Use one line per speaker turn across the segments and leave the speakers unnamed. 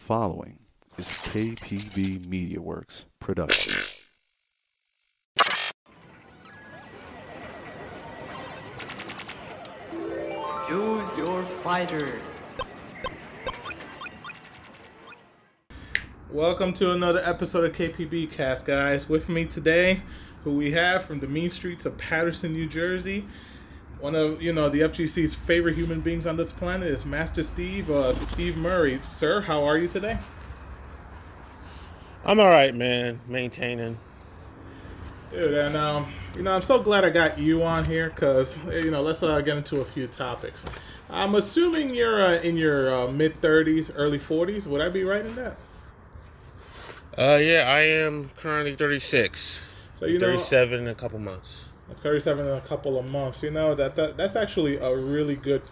following is KPB Media Works production.
Choose your fighter.
Welcome to another episode of KPB Cast, guys. With me today, who we have from the mean streets of Paterson, New Jersey. One of you know the FGC's favorite human beings on this planet is Master Steve, uh, Steve Murray. Sir, how are you today?
I'm all right, man. Maintaining.
Dude, and um, you know, I'm so glad I got you on here because you know, let's uh, get into a few topics. I'm assuming you're uh, in your uh, mid 30s, early 40s. Would I be right in that?
Uh, yeah, I am currently 36.
So you know,
37 in a couple months.
37 in a couple of months. You know that, that that's actually a really good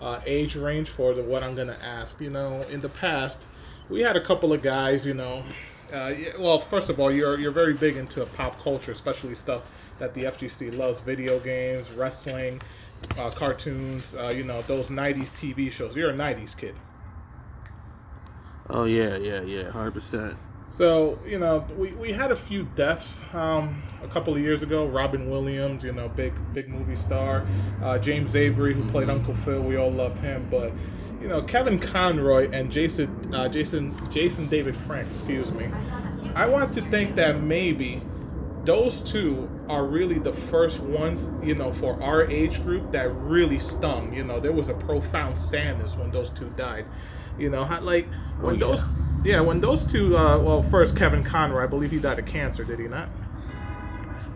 uh, age range for the what I'm gonna ask. You know, in the past, we had a couple of guys. You know, uh, well, first of all, you're you're very big into pop culture, especially stuff that the FGC loves: video games, wrestling, uh, cartoons. Uh, you know, those '90s TV shows. You're a '90s kid.
Oh yeah, yeah, yeah, hundred percent.
So you know, we, we had a few deaths um, a couple of years ago. Robin Williams, you know, big big movie star. Uh, James Avery, who played Uncle Phil, we all loved him. But you know, Kevin Conroy and Jason uh, Jason Jason David Frank, excuse me. I want to think that maybe those two are really the first ones, you know, for our age group that really stung. You know, there was a profound sadness when those two died. You know, how, like when
yeah.
those, yeah, when those two. Uh, well, first Kevin Conroy, I believe he died of cancer. Did he not?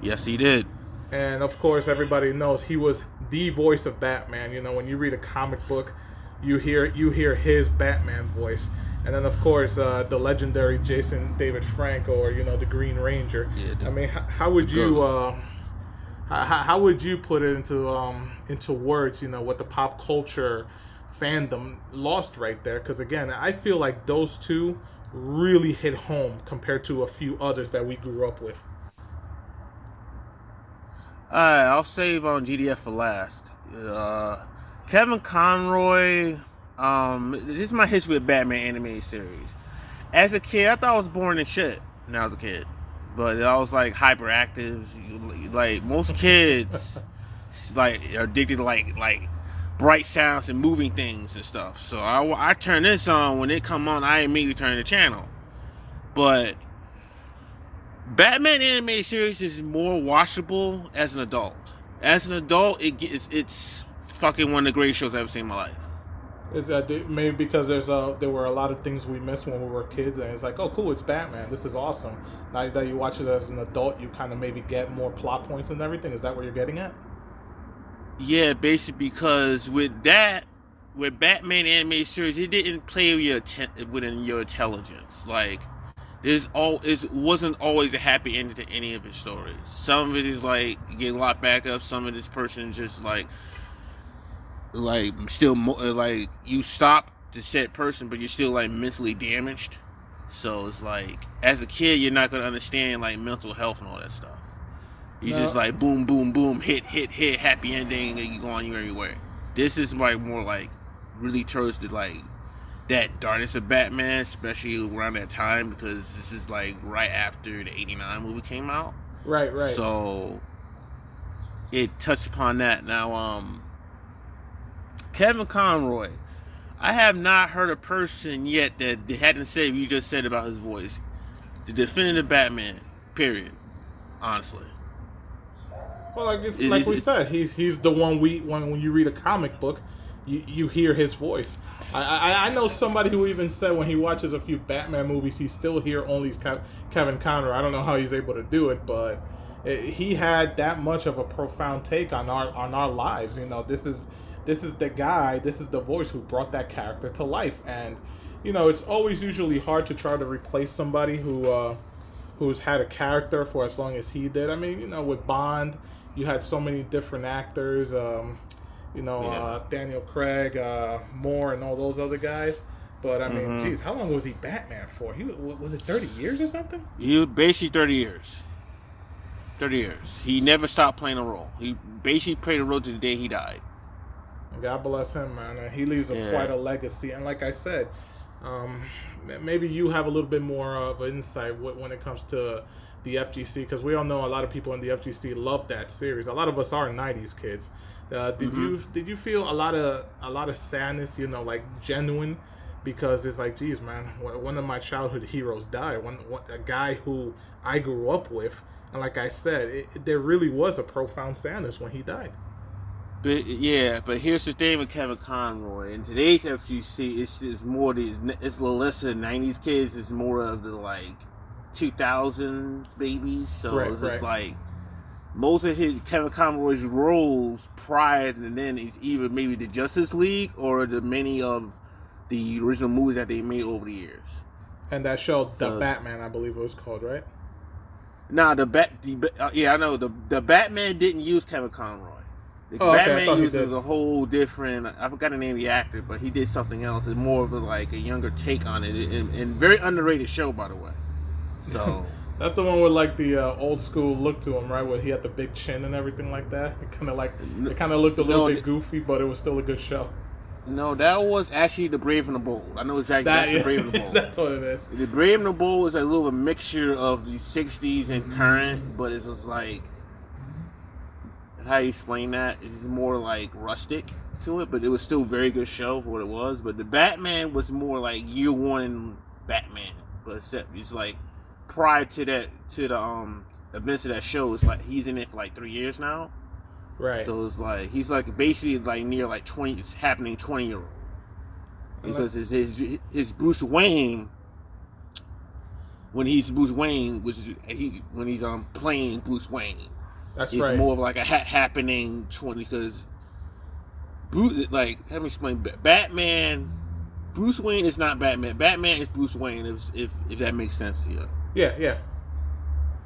Yes, he did.
And of course, everybody knows he was the voice of Batman. You know, when you read a comic book, you hear you hear his Batman voice. And then, of course, uh, the legendary Jason David Frank, or you know, the Green Ranger.
Yeah, the-
I mean, how, how would you, uh, how, how would you put it into um, into words? You know, what the pop culture fandom lost right there? Because again, I feel like those two really hit home compared to a few others that we grew up with.
All right, I'll save on JDF for last. Uh, Kevin Conroy. Um, this is my history with Batman animated series. As a kid, I thought I was born as shit when I was a kid, but I was like hyperactive. Like most kids, like are addicted to like like bright sounds and moving things and stuff. So I I turn this on when it come on. I immediately turn the channel, but Batman animated series is more watchable as an adult. As an adult, it gets it's fucking one of the greatest shows I've ever seen in my life.
Is that maybe because there's a there were a lot of things we missed when we were kids, and it's like, oh, cool, it's Batman. This is awesome. Now that you watch it as an adult, you kind of maybe get more plot points and everything. Is that what you're getting at?
Yeah, basically because with that, with Batman animated series, it didn't play with your te- within your intelligence. Like there's all it wasn't always a happy ending to any of his stories. Some of it is like getting locked back up. Some of this person just like like still mo- like you stop the said person, but you're still like mentally damaged. So it's like as a kid, you're not gonna understand like mental health and all that stuff. You
No.
just like boom, boom, boom, hit, hit, hit, happy ending, and you go on your everywhere. This is like more like really towards the like that darkness of Batman, especially around that time because this is like right after the '89 movie came out.
Right, right.
So it touched upon that. Now, um, Kevin Conroy, I have not heard a person yet that hadn't said what you just said about his voice. The definitive Batman, period. Honestly.
Well, like it's,
it
like
is-
we
it-
said, he's he's the one we when when you read a comic book, you you hear his voice. I, I I know somebody who even said when he watches a few Batman movies, he still hear only Kevin Conner. I don't know how he's able to do it, but it, he had that much of a profound take on our on our lives. You know, this is this is the guy, this is the voice who brought that character to life, and you know, it's always usually hard to try to replace somebody who. Uh, who's had a character for as long as he did. I mean, you know, with Bond, you had so many different actors. Um, you know,
Yeah.
uh, Daniel Craig, uh, Moore, and all those other guys. But I mean,
Mm-hmm.
geez, how long was he Batman for? He was it thirty years or something?
He was basically 30 years. 30 years. He never stopped playing a role. He basically played a role to the day he died.
God bless him, man. And he leaves a,
Yeah.
quite a legacy. And like I said, Um, maybe you have a little bit more of insight when it comes to the FGC because we all know a lot of people in the FGC love that series. A lot of us are '90s kids. Uh, did you did you feel a lot of a lot of sadness? You know, like genuine, because it's like, geez, man, one of my childhood heroes died. One, one a guy who I grew up with, and like I said, it, there really was a profound sadness when he died.
But yeah, but here's the thing with Kevin Conroy. In today's FGC, it's just more these. It's less of the '90s kids. It's more of the like 2000s babies. So
Right,
it's just
right.
like most of his Kevin Conroy's roles prior to then is either maybe the Justice League or the many of the original movies that they made over the years.
And that show, The Batman, I believe it was called, right?
Nah, the bat, the, uh, yeah, I know the the Batman didn't use Kevin Conroy. The
Oh,
Batman
he
uses a whole different. I forgot the name of the actor, but he did something else. It's more of a, like a younger take on it, and, and very underrated show, by the way. So
That's the one with like the uh, old school look to him, right? Where he had the big chin and everything like that. It kind of like it kind of looked a little
No,
bit goofy, but it was still a good show.
no, that was actually the Brave and the Bold. I know exactly that's the Brave and the Bold.
that's what it is.
The Brave and the Bold is a little mixture of the '60s and current, but it's just like how you explain that. It's more like rustic to it, but it was still a very good show for what it was. But the Batman was more like year one Batman, but except it's like prior to that to the um events of that show. It's like he's in it for like three years now,
Right.
so it's like he's like basically like near like twenty. It's happening twenty year old because his his his Bruce Wayne when he's Bruce Wayne, which is he when he's um playing Bruce Wayne,
that's
it's
right.
more of like a ha- happening twenty because Bruce like let me explain Ba- Batman. Bruce Wayne is not Batman. Batman is Bruce Wayne. If if, if that makes sense to you.
Yeah, yeah.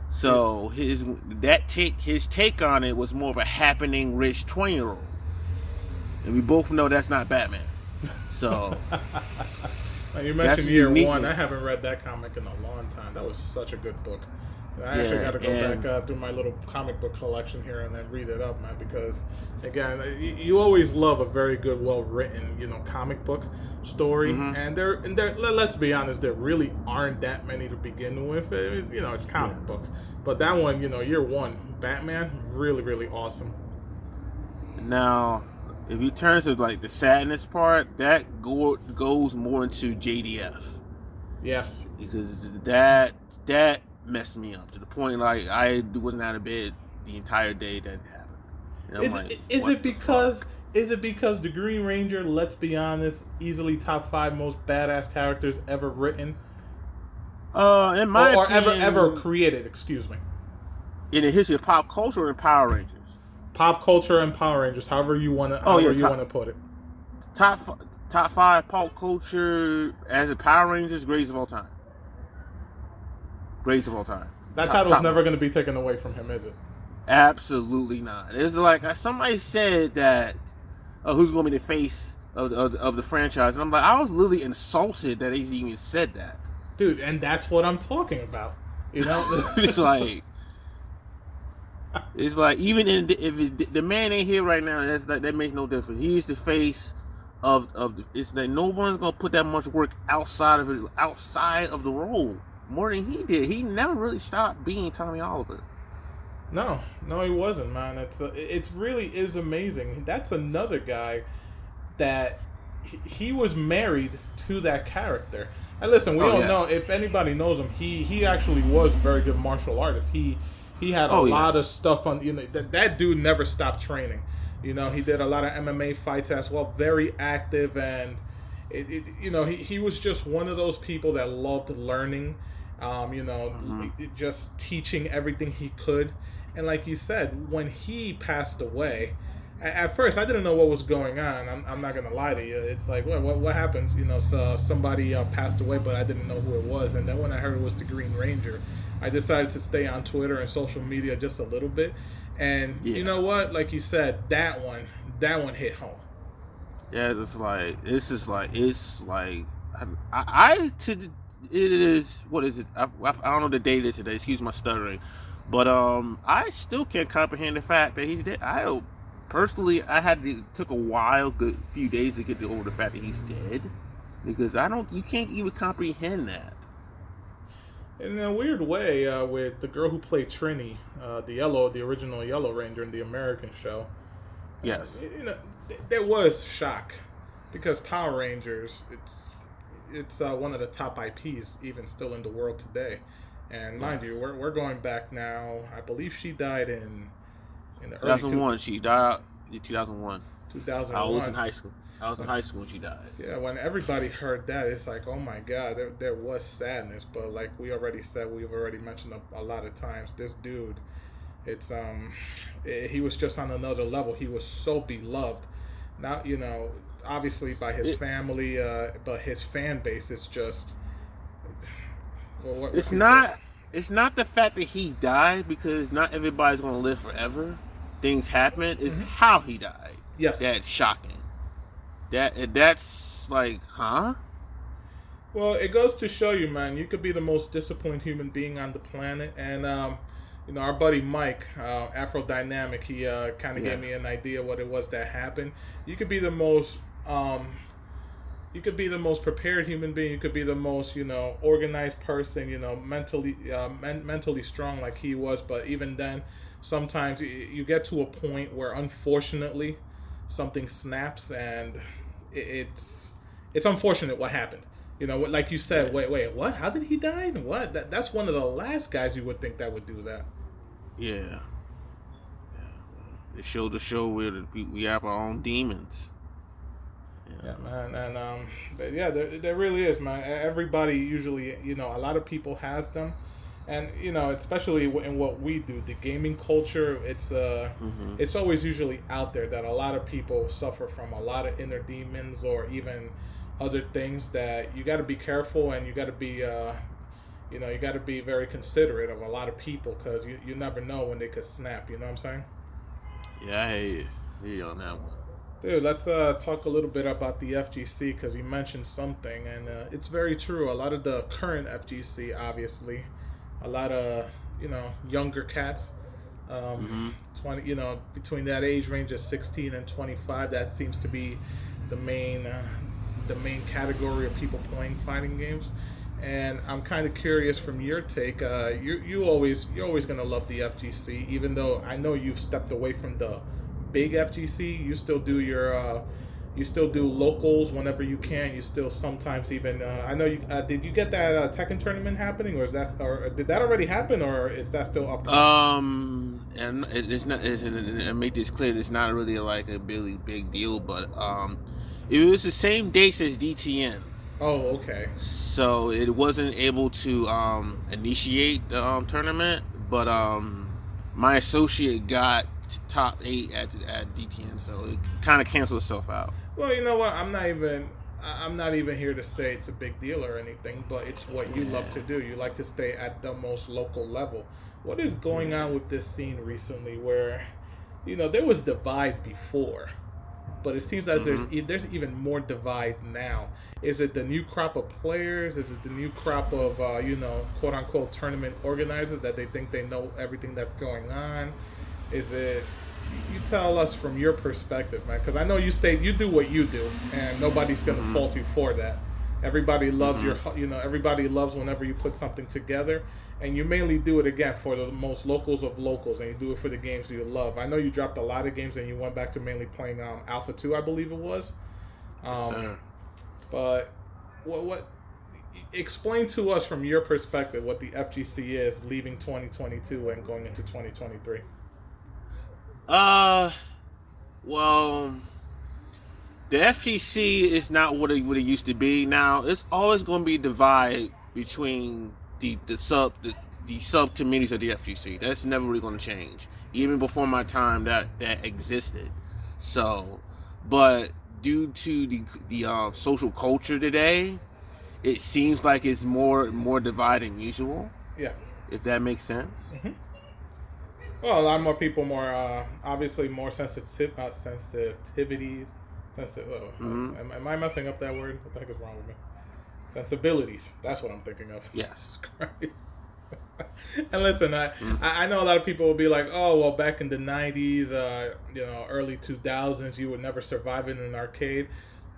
So his that take his take on it was more of a happening rich twenty year old, and we both know that's not Batman. So
you mentioned year one. I haven't read that comic in a long time. That was such a good book. I actually
Yeah,
got to go
and-
back uh, through my little comic book collection here and then read it up, man. Because again, you, you always love a very good, well written, you know, comic book story.
Mm-hmm.
And there, and there. let- Let's be honest, there really aren't that many to begin with. It- you know, it's comic books, but that one, you know, year one, Batman, really, really awesome.
now, if you turn to like the sadness part, that go, goes more into JDF.
Yes.
because that that messed me up to the point like I wasn't out of bed the entire day that happened.
Is,
like,
it, is it because
fuck?
is it because the Green Ranger, let's be honest, easily top five most badass characters ever written
uh in my
or, or ever
opinion,
ever created? Excuse me.
in the history of pop culture and Power Rangers
Pop culture and Power Rangers, however you want to,
Oh,
however
yeah,
you want to put it.
top top five pop culture as a Power Rangers greatest of all time. Greatest of all time.
That
Top-
title's
top
never going to be taken away from him, is it?
Absolutely not. It's like uh, somebody said that uh, who's going to be the face of, of, of the franchise, and I'm like, I was literally insulted that they even said that.
Dude, and that's what I'm talking about. You know,
it's like, it's like even in the, if it, the man ain't here right now, that's that, that makes no difference. He's the face of of the, it's that no one's gonna put that much work outside of it, outside of the role more than he did. He never really stopped being Tommy Oliver.
No, no, he wasn't, man. It's uh, it's really is amazing. That's another guy that he, was married to that character. And listen, we
Oh,
don't
yeah.
know if anybody knows him. He he actually was a very good martial artist. He he had a
Oh, yeah.
lot of stuff on. You know that that dude never stopped training. You know he did a lot of MMA fights as well. Very active and. It, it, you know, he, he was just one of those people that loved learning, um, you know, it- just teaching everything he could. And like you said, when he passed away, at first I didn't know what was going on. I'm, I'm not gonna lie to you. It's like, what what, what happens? You know, so somebody uh, passed away, but I didn't know who it was. And then when I heard it was the Green Ranger, I decided to stay on Twitter and social media just a little bit. And
Yeah.
you know what? Like you said, that one, that one hit home.
Yeah, it's like it's just like it's like I, I, I to it is what is it? I, I don't know the date is today. Excuse my stuttering, but um, I still can't comprehend the fact that he's dead. I personally, I had to, it took a while, good few days to get over the fact that he's dead. because I don't. You can't even comprehend that.
In a weird way, uh, with the girl who played Trini, uh, the yellow, the original Yellow Ranger in the American show,
Yes.
you know, th- there was shock because Power Rangers, it's it's uh, one of the top IPs even still in the world today. And mind
Yes.
you, we're, we're going back now. I believe she died in in the early
2001. She died in 2001.
two, 2001.
I was in high school. I was in high school when she died.
Yeah, when everybody heard that, it's like, oh my god, there, there was sadness. But like we already said, we've already mentioned a, a lot of times, this dude, it's um, eh, he was just on another level. He was so beloved. Now you know, obviously by his family, uh, but his fan base is just. Well, what-
It's not. It's not the fact that he died because not everybody's gonna live forever. Things happen. It's how he died.
Yes.
That's shocking. That that's like, huh?
Well, it goes to show you, man, you could be the most disciplined human being on the planet. And, um, you know, our buddy Mike, uh, Afro Dynamic, he uh, kind of
Yeah.
gave me an idea what it was that happened. You could be the most, um, you could be the most prepared human being. You could be the most, you know, organized person. You know, mentally, uh, men- mentally strong like he was. But even then, sometimes you, you get to a point where, unfortunately, something snaps, and it, it's it's unfortunate what happened. You know, like you said, wait, wait, what? How did he die? What? That, that's one of the last guys you would think that would do that.
Yeah. yeah. It showed the show where we, we have our own demons.
Yeah, man, and um, but yeah, there, there really is, man. Everybody usually, you know, a lot of people has them, and you know, especially in what we do, the gaming culture, it's uh, it's always usually out there that a lot of people suffer from a lot of inner demons or even other things that you got to be careful and you got to be uh, you know, you got to be very considerate of a lot of people because you, you never know when they could snap. You know what I'm saying?
Yeah, I hear you. Hear you on that one.
Dude, let's uh, talk a little bit about the FGC because you mentioned something, and uh, it's very true. A lot of the current FGC, obviously, a lot of you know younger cats, um, twenty, you know, between that age range of sixteen and twenty five. That seems to be the main uh, the main category of people playing fighting games. And I'm kind of curious from your take. Uh, you you always you're always gonna love the FGC, even though I know you've stepped away from the big FGC. You still do your uh, you still do locals whenever you can. You still sometimes even uh, I know you uh, did you get that uh, Tekken tournament happening or is that or did that already happen or is that still up?
Um, and it's not. It's, and make this clear. It's not really like a really big deal, but um, it was the same dates as DTN,
oh, okay.
so it wasn't able to um initiate the um tournament. But um, my associate got top eight at at DTN, so it kind of canceled itself out.
Well, you know what? I'm not even. I'm not even here to say it's a big deal or anything, but it's what you love to do. You like to stay at the most local level. What is going on with this scene recently where, you know, there was divide before, but it seems as there's e- there's even more divide now. Is it the new crop of players? Is it the new crop of uh, you know quote unquote tournament organizers that they think they know everything that's going on? Is it you tell us from your perspective, man? Because I know you stay, you do what you do, and nobody's gonna fault you for that. Everybody loves your, you know, everybody loves whenever you put something together, and you mainly do it again for the most locals of locals, and you do it for the games you love. I know you dropped a lot of games, and you went back to mainly playing um, Alpha Two, I believe it was. Um, but what what explain to us from your perspective what the FGC is leaving 2022 and going into 2023.
Uh, well, the FGC is not what it what it used to be. Now it's always going to be a divide between the the sub the, the sub communities of the FGC. That's never really going to change. Even before my time, that that existed. So, but due to the the uh, social culture today, it seems like it's more more divided than usual.
Yeah.
If that makes sense.
Well, a lot more people, more uh, obviously more sensitive, uh, sensitivity, sensitive. Uh, am, am I messing up that word? What the heck is wrong with me? Sensibilities. That's what I'm thinking of.
Yes.
And listen, I, I I know a lot of people will be like, oh, well, back in the '90s, uh, you know, early 2000s, you would never survive in an arcade.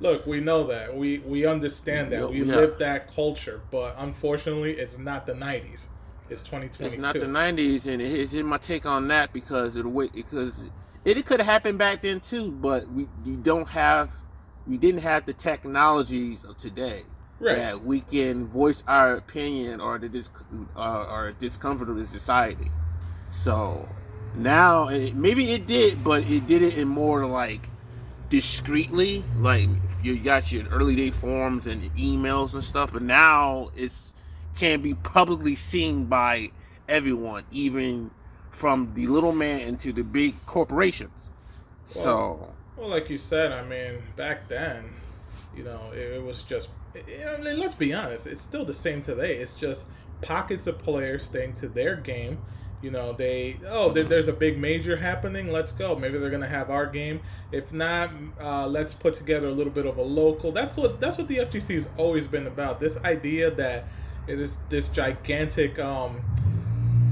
Look, we know that. We we understand that. We
yeah.
live that culture, but unfortunately, it's not the '90s. It's 2022.
It's not the '90s, and here's, here's my take on that because of the way because it, could have happened back then too, but we, we don't have we didn't have the technologies of today
Right.
that we can voice our opinion or the dis uh, or discomfort of the society. So now it, maybe it did, but it did it in more like discreetly, like you got your early day forms and emails and stuff, but now it's can be publicly seen by everyone, even from the little man into the big corporations. So
Well, like you said, I mean, back then, you know, it, it was just. I mean, let's be honest. It's still the same today. It's just pockets of players staying to their game. You know, they oh, there, there's a big major happening. Let's go. Maybe they're gonna have our game. If not, uh, let's put together a little bit of a local. That's what that's what the FGC has always been about. This idea that it is this gigantic, um,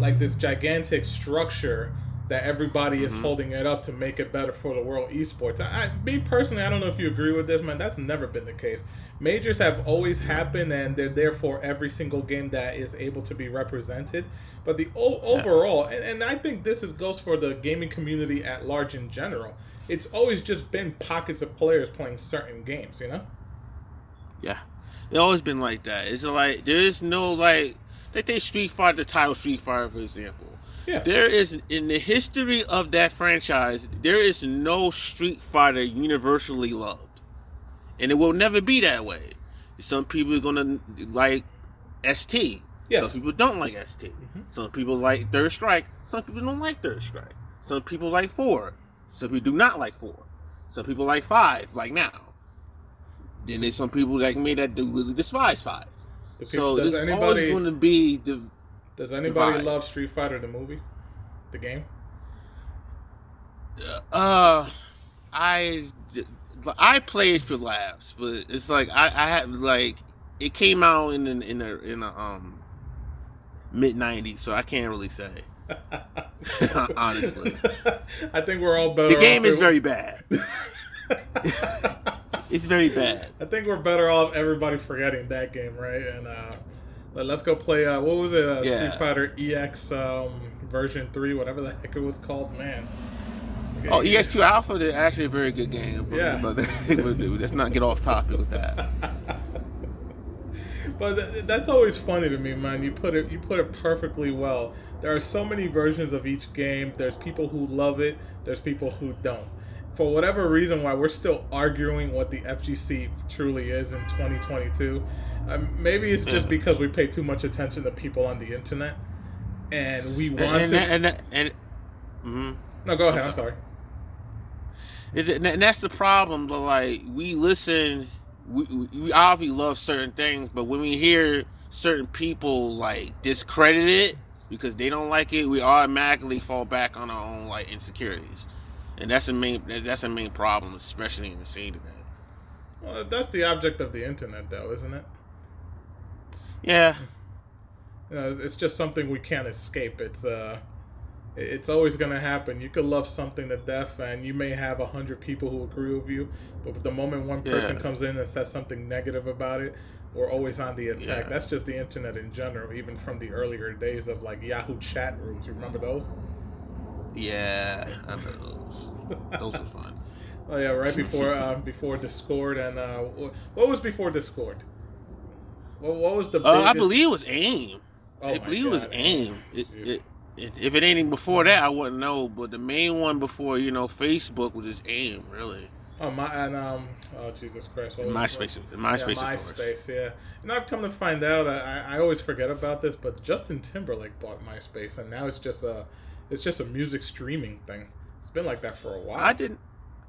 like this gigantic structure that everybody is holding it up to make it better for the world esports. I, I, me personally, I don't know if you agree with this, man. That's never been the case. Majors have always happened, and they're there for every single game that is able to be represented. But the o- overall, and, and I think this is goes for the gaming community at large in general. It's always just been pockets of players playing certain games, you know.
yeah, it's always been like that. It's like there is no like they take Street Fighter, the title Street Fighter, for example.
Yeah.
There is in the history of that franchise, there is no Street Fighter universally loved, and it will never be that way. Some people are gonna like ST.
Yes.
Some people don't like ST. Mm-hmm. Some people like Third Strike. Some people don't like Third Strike. Some people like Four. Some people do not like Four. Some people like Five, like now. Then there's some people like me that do really despise Five. So
does
this is
anybody
always going to be the
does anybody
divide.
love Street Fighter the movie, the game?
Uh, I I played for laughs, but it's like I I had like it came out in in in a, in a um mid '90s, so I can't really say honestly.
I think we're all better.
The game is very bad. it's very bad.
I think we're better off everybody forgetting that game, right? And uh, let- let's go play. Uh, what was it? Uh,
Yeah.
Street Fighter EX um, version three, whatever the heck it was called. Man.
Oh, EX2 Alpha is actually a very good game. But,
Yeah.
but let's not get off topic with that.
But th- that's always funny to me, man. You put it you put it perfectly well. There are so many versions of each game. There's people who love it. There's people who don't. For whatever reason, why we're still arguing what the FGC truly is in 2022, um, maybe it's just
Yeah.
because we pay too much attention to people on the internet, and we want
and,
to.
and, that- and, mhm.
no, go ahead. I'm
I'm
sorry.
And that's the problem. But like we listen, we, we we obviously love certain things, but when we hear certain people like discredit it because they don't like it, we automatically fall back on our own like insecurities, and that's a main that's a main problem, especially in the scene today.
Well, that's the object of the internet, though, isn't it?
Yeah,
You know, it's, it's just something we can't escape. It's uh, it's always gonna happen. You could love something to death, and you may have a hundred people who agree with you, but the moment one person
Yeah.
comes in and says something negative about it, we're always on the attack.
Yeah.
That's just the internet in general, even from the earlier days of like Yahoo chat rooms. You remember those?
Yeah, those. Those were fun.
Oh yeah, right before uh, before Discord and uh, what was before Discord? What, what was the?
Uh, I believe it was AIM.
Oh
I believe it was AIM. It, it, it, if it ain't even before that, I wouldn't know. But the main one before you know Facebook was just AIM, really.
Oh my and um oh Jesus Christ! What
MySpace, MySpace,
yeah. MySpace, yeah. And I've come to find out, I, I always forget about this, but Justin Timberlake bought MySpace, and now it's just a, it's just a music streaming thing. It's been like that for a while.
I didn't,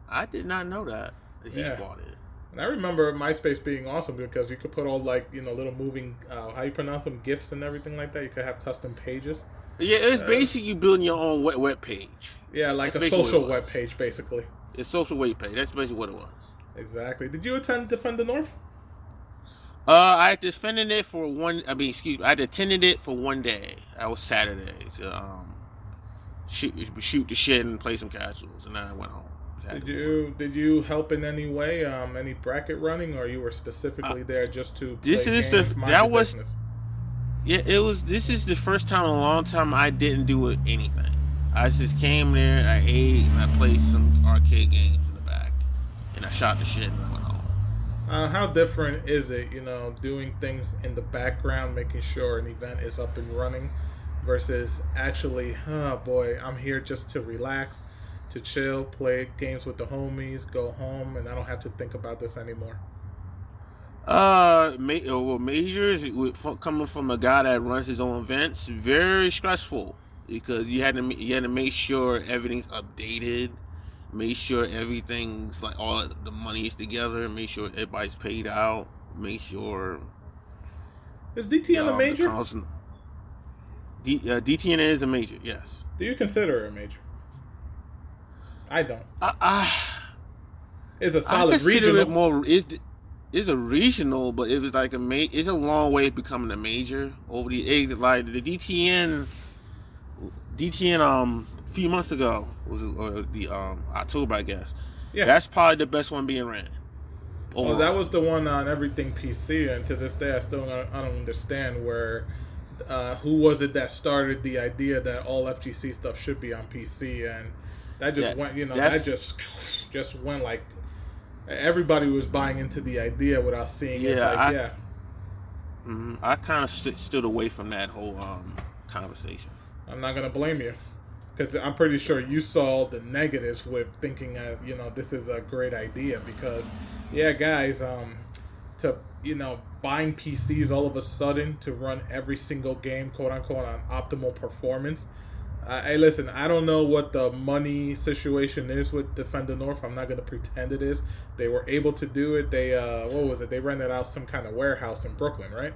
I did not know that he
Yeah.
bought it.
And I remember MySpace being awesome because you could put all like you know little moving, uh, how you pronounce them, gifs and everything like that. You could have custom pages.
Yeah, it's basically you building your own web web page.
Yeah, like
That's
a social web page, basically.
It's social web page. That's basically what it was.
Exactly. Did you attend Defend the North?
Uh, I defended it for one. I mean, excuse me. I attended it for one day. That was Saturday. Um, shoot, shoot the shit and play some casuals, and then I went home.
Did you did you help in any way? Um, any bracket running, or you were specifically there just to?
Uh, this is the-
games, mind
that was-
business?
Yeah, it was. This is the first time in a long time I didn't do anything. I just came there, I ate, and I played some arcade games in the back, and I shot the shit and went home.
Uh, how different is it, you know, doing things in the background, making sure an event is up and running, versus actually, oh boy, I'm here just to relax, to chill, play games with the homies, go home, and I don't have to think about this anymore.
Uh, ma- uh, well, majors coming from a guy that runs his own events, very stressful because you had to you had to make sure everything's updated, make sure everything's like all the money is together, make sure everybody's paid out, make sure
Is DTN
um,
a
the
major?
constant- D, uh, DTN is a major, yes.
Do you consider it a major? I don't.
I, I,
It's a solid
consider
regional.
it more is is a regional, but it was like a ma- It's a long way of becoming a major over the it- like the DTN. DTN um a few months ago was or the um October I guess.
Yeah.
That's probably the best one being ran.
Well, that was the one on everything PC, and to this day, I still don't, I don't understand where, uh, who was it that started the idea that all FGC stuff should be on PC, and that just
Yeah,
went, you know, that just, just went like, everybody was buying into the idea without seeing it.
Yeah,
like,
I-
yeah,
Mhm. I kind of st- stood away from that whole um conversation.
I'm not gonna blame you, because I'm pretty sure you saw the negatives with thinking, uh, you know, this is a great idea because, yeah, guys, um, to you know buying PCs all of a sudden to run every single game, quote unquote, on optimal performance. Uh, hey, listen, I don't know what the money situation is with Defend the North. I'm not gonna pretend it is. They were able to do it. They uh, what was it? They rented out some kind of warehouse in Brooklyn, right?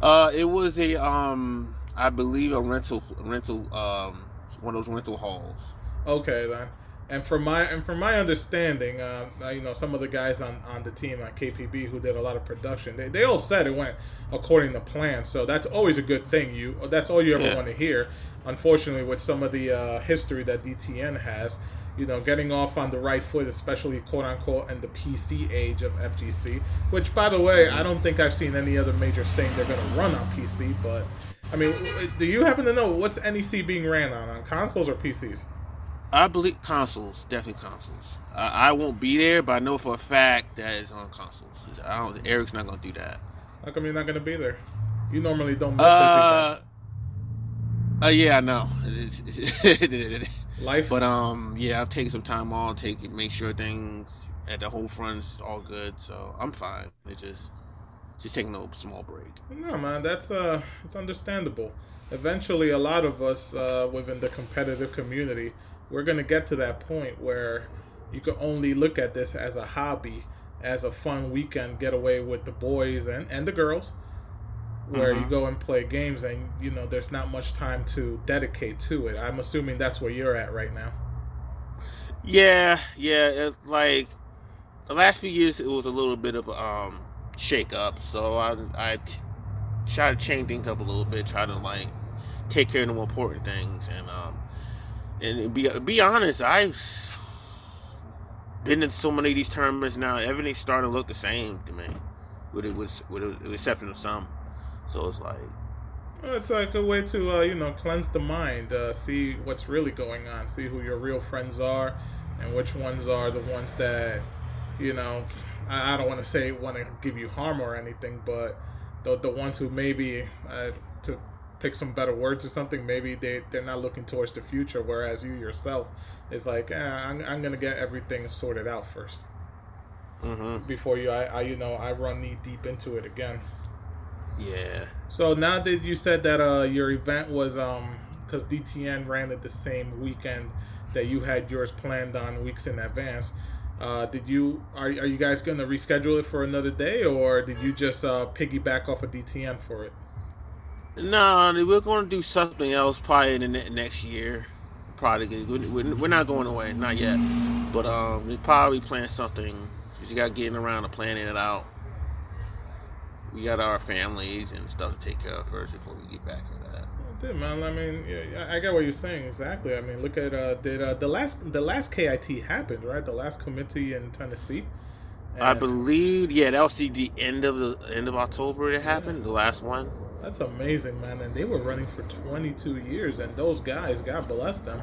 Uh, it was a um I believe a rental rental um one of those rental halls.
Okay then. And from my and from my understanding, uh, uh, you know, some of the guys on, on the team at KPB who did a lot of production, they, they all said it went according to plan. So that's always a good thing. You that's all you ever
Yeah.
want to hear. Unfortunately, with some of the uh, history that DTN has, you know, getting off on the right foot, especially quote unquote in the PC age of FGC. Which, by the way, I don't think I've seen any other major saying they're going to run on PC. But I mean, do you happen to know what's NEC being ran on on consoles or PCs?
I believe consoles, definitely consoles. I, I won't be there, but I know for a fact that it's on consoles. I don't. Eric's not gonna do that.
How come you're not gonna be there? You normally don't miss
Uh, uh, yeah, I know.
Life,
but um, yeah, I've taken some time off, take it, make sure things at the whole front's all good. So I'm fine. It's just just taking a small break.
no man, that's uh, it's understandable. Eventually, a lot of us uh, within the competitive community, we're gonna get to that point where you can only look at this as a hobby, as a fun weekend getaway with the boys and and the girls, where you
Mhm.
go and play games, and you know there's not much time to dedicate to it. I'm assuming that's where you're at right now.
Yeah, yeah. It's like the last few years, it was a little bit of a um, shake up. So I I try to change things up a little bit. Try to like take care of the more important things and um and be be honest. I've been in so many of these tournaments now. Everything's starting to look the same to me, with it was with the exception of some. So it's like
Well, It's a good way to, uh, you know, cleanse the mind, uh, see what's really going on, see who your real friends are, and which ones are the ones that, you know, I, I don't want to say want to give you harm or anything, but the, the ones who maybe, uh, to pick some better words or something, maybe they, they're not looking towards the future, whereas you yourself is like, eh, I'm, I'm going to get everything sorted out first
hmm
before you, I, I, you know, I run knee deep into it again.
yeah.
So now that you said that uh, your event was um because DTN ran it the same weekend that you had yours planned on weeks in advance. Uh, did you are, are you guys gonna reschedule it for another day or did you just uh, piggyback off of DTN for it?
No, we're going to do something else probably in the next year. Probably we're, not going away, not yet. But um, we probably plan something. Just got getting around to planning it out. We got our families and stuff to take care of first before we get back into that.
did, man. I mean, yeah, I get what you're saying exactly. I mean, look at uh, did uh, the last the last KIT happened right? The last Kumite in Tennessee.
I believe, yeah, that was the, the end of the end of October. It happened, the last one.
That's amazing, man. And they were running for 22 years, and those guys, God bless them.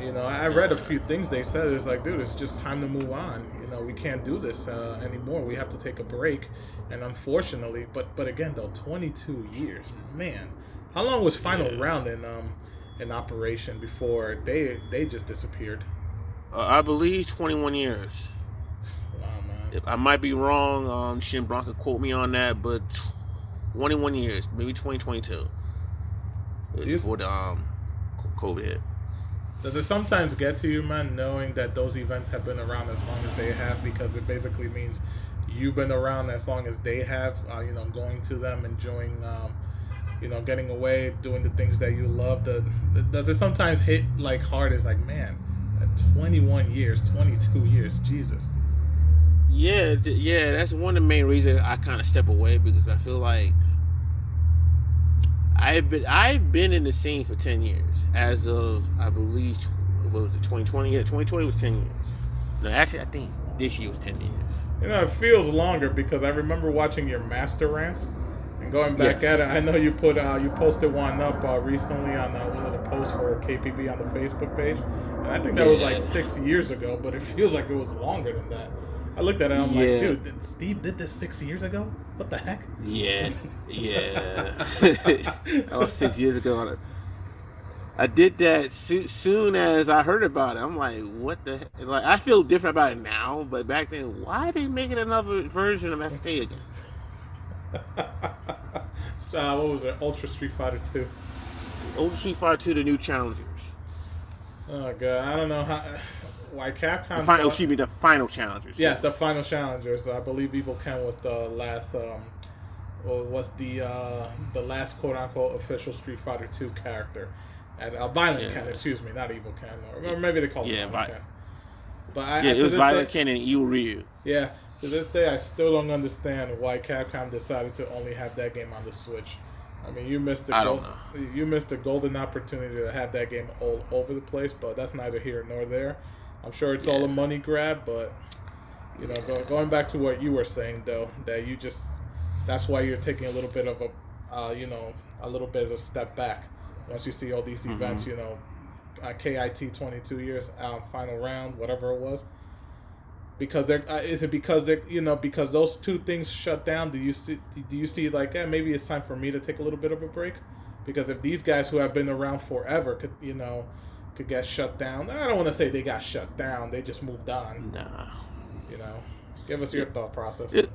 You know, I read a few things they said. It's like, dude, it's just time to move on. You know, we can't do this uh, anymore. We have to take a break. And unfortunately, but but again, though, 22 years, man. How long was final
Yeah.
round in um in operation before they they just disappeared?
Uh, I believe 21 years.
Wow, man.
If I might be wrong. Um, Shin Blanca quote me on that, but 21 years, maybe 2022,
You-
before the um COVID hit.
Does it sometimes get to you, man, knowing that those events have been around as long as they have? Because it basically means you've been around as long as they have. Uh, you know, going to them, enjoying, um, you know, getting away, doing the things that you love. The, does it sometimes hit like hard? As like, man, at 21 years, 22 years, Jesus.
Yeah, th- yeah, that's one of the main reasons I kind of step away because I feel like I've been I've been in the scene for ten years. As of I believe, what was it, twenty twenty? Yeah, twenty twenty was ten years. No, actually, I think this year was ten years.
You know, it feels longer because I remember watching your master rants and going back
Yes.
at it. I know you put uh, you posted one up uh, recently on uh, one of the posts for KPB on the Facebook page, and I think that was like six years ago, but it feels like it was longer than that. I looked at it, I'm like, dude, did Steve did this six years ago. What the heck?
Yeah, yeah. that was six years ago. I did that so- soon as I heard about it. I'm like, what the? Heck? Like, I feel different about it now, but back then, why are they making another version of ST again?
So, uh, what was it? Ultra Street Fighter Two.
Ultra Street Fighter 2, the new challengers.
Oh god, I don't know how. Why Capcom?
The final,
thought-
excuse me, the final challengers.
Yes, the final challengers. I believe Evil Ken was the last. Um, was the uh, the last quote unquote official Street Fighter Two character, and uh, Violent
Yeah.
Ken. Excuse me, not Evil Ken, or, maybe they call it
Yeah,
Violent
Vi-
Ken. But I,
Yeah, it was Violent
day-
Ken and Evil Ryu.
Yeah, to this day, I still don't understand why Capcom decided to only have that game on the Switch. I mean, you missed a
I don't
gol- you missed a golden opportunity to have that game all over the place, but that's neither here nor there. I'm sure it's all a money grab, but you know, go, going back to what you were saying though, that you just that's why you're taking a little bit of a uh, you know a little bit of a step back once you see all these events. You know, uh, KIT 22 years um, final round, whatever it was. Because they're uh, is it because they you know because those two things shut down do you see do you see like yeah maybe it's time for me to take a little bit of a break? Because if these guys who have been around forever could you know could get shut down i don't want to say they got shut down they just moved on
Nah.
you know give us your thought process
It-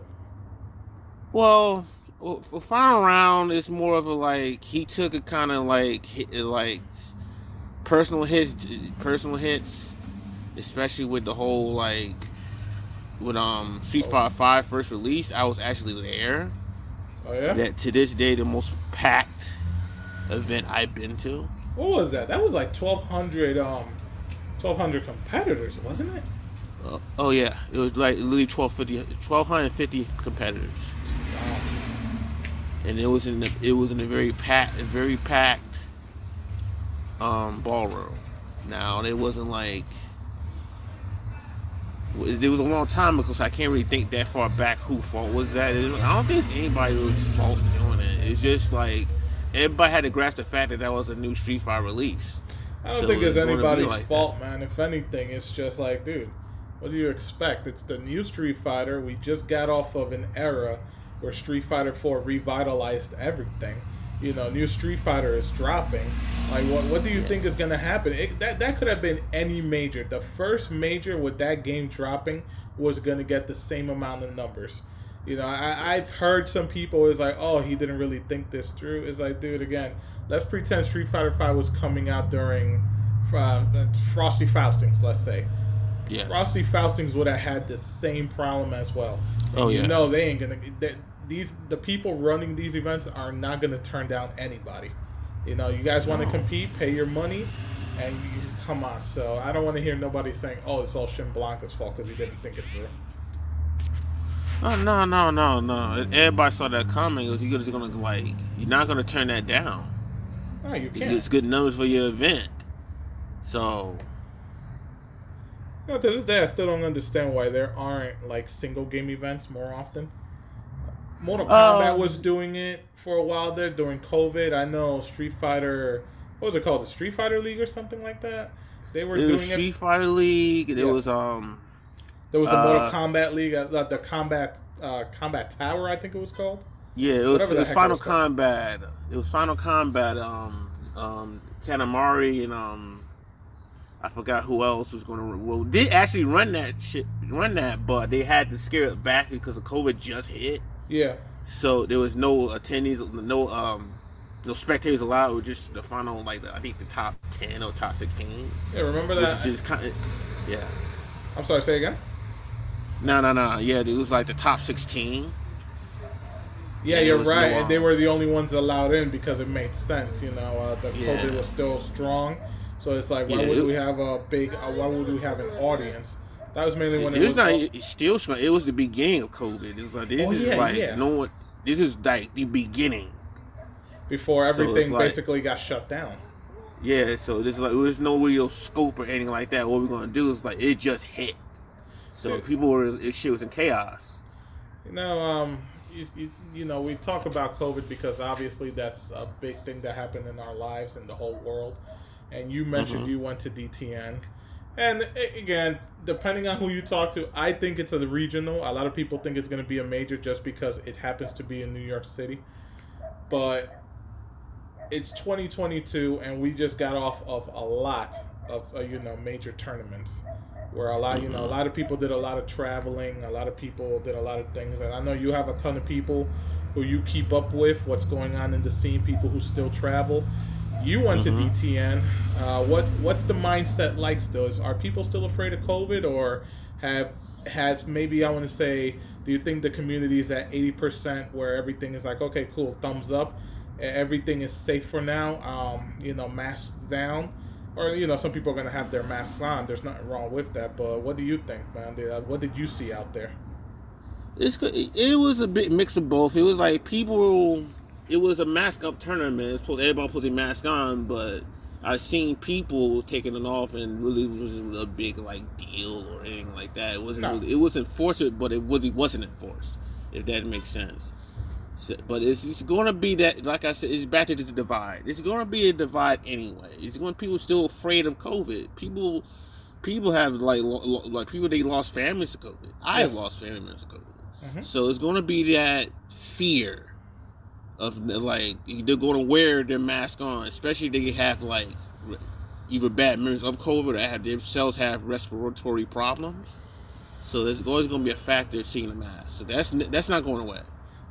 Well, for final round, it's more of a like he took a kind of like hit, like personal hits, personal hits, especially with the whole like with um Street Fighter Five first release. I was actually there.
oh yeah
That to this day, the most packed event I've been to.
What was that that was like 1200 um 1200 competitors wasn't it
Uh, oh yeah, it was like literally 1250, 1250 competitors, and it was in the, it was in a very packed, very packed um, ballroom. Now it wasn't like it was a long time ago, so I can't really think that far back. Who fault was that? I don't think anybody was fault doing it. It's just like everybody had to grasp the fact that that was a new Street Fighter release.
I don't
So
think it's
gonna
anybody's
like that.
fault, man. If anything, it's just like, dude, what do you expect? It's the new Street Fighter. We just got off of an era where Street Fighter 4 revitalized everything. You know, new Street Fighter is dropping. Like, what what do you think is gonna happen? It, that that could have been any major. The first major with that game dropping was gonna get the same amount of numbers. You know, I, I've heard some people is like, oh, he didn't really think this through. It's like, dude, again, let's pretend Street Fighter Five was coming out during uh, Frosty Faustings, let's say.
Yes.
Frosty Faustings would have had the same problem as well.
Oh,
you
yeah.
know they ain't gonna. They, these the people running these events are not gonna turn down anybody. You know, you guys want to compete, pay your money, and you, come on. So I don't want to hear nobody saying, "Oh, it's all ShinBlanka's fault because he didn't think it through."
Oh no no no no! Everybody saw that coming. It was you just gonna like you're not gonna turn that down.
No, you can't.
gets good numbers for your event. So
You know, to this day, I still don't understand why there aren't like single game events more often. Mortal Kombat
Um,
was doing it for a while there during COVID. I know Street Fighter, what was it called, the Street Fighter League or something like that. They were
it
doing
was
it.
Street Fighter League. It
Yes.
was um
There was the Mortal
uh,
Kombat League, uh, the, the Combat uh, Combat Tower, I think it was called.
yeah it was, it was
heck it
Final
was.
Combat. It was Final Kombat. Um um Kanamari and um I forgot who else was going to. Well, did actually run that shit, run that, but they had to scare it back because of COVID just hit.
Yeah,
So there was no attendees, no um, no spectators allowed. It was just the final, like the, I think the top ten or top sixteen,
yeah. Remember that?
which is kind of, yeah.
I'm sorry. Say again.
No, no, no. Yeah, it was like the top sixteen.
Yeah,
Yeah,
you're right.
no,
and they were the only ones allowed in because it made sense. You know, uh, the
Yeah.
COVID was still strong, so it's like, why
Yeah,
would
it-
we have a big? Uh, why would we have an audience? That was mainly when
It,
it,
was not. It's still strong. It was the beginning of COVID. It's like this
Oh,
is
yeah,
like no one. This is like the beginning.
before
so
everything
like-
basically got shut down.
Yeah. So this is like there's no real scope or anything like that. What we're gonna do is like it just hit. So
Yeah.
people were. It shit was in chaos.
You know, um, you, you, you know, we talk about COVID because obviously that's a big thing that happened in our lives and the whole world. And you mentioned
Mm-hmm.
you went to DTN. And again, depending on who you talk to, I think it's a regional. A lot of people think it's going to be a major just because it happens to be in New York City. But it's 2022, and we just got off of a lot of uh, you know major tournaments where a lot you know a lot of people did a lot of traveling a lot of people did a lot of things. And i know you have a ton of people who you keep up with what's going on in the scene people who still travel. You went to dtn uh, what what's the mindset like still? Is are people still afraid of covid or have has maybe i want to say do you think the community is at 80% where everything is like okay cool thumbs up everything is safe for now um, you know masks down or you know some people are going to have their masks on there's nothing wrong with that but what do you think man uh, what did you see out there
It's. It was a bit mix of both. It was like people. It was a mask up tournament. It's supposed everybody put their mask on, but I've seen people taking it off, and really wasn't a big like deal or anything like that. It wasn't.
No.
Really, it was enforced, but it really wasn't enforced. If that makes sense. But it's, it's going to be that, like I said, it's back to this divide. It's going to be a divide anyway. It's going. People still afraid of COVID. People, people have like lo, lo- like people they lost families to COVID. I have
Yes.
lost family members to COVID.
Mhm.
So it's going to be that fear of like they're going to wear their mask on, especially they have like either bad memories of COVID or have themselves have respiratory problems. So there's always going to be a factor of seeing the mask. So that's that's not going away.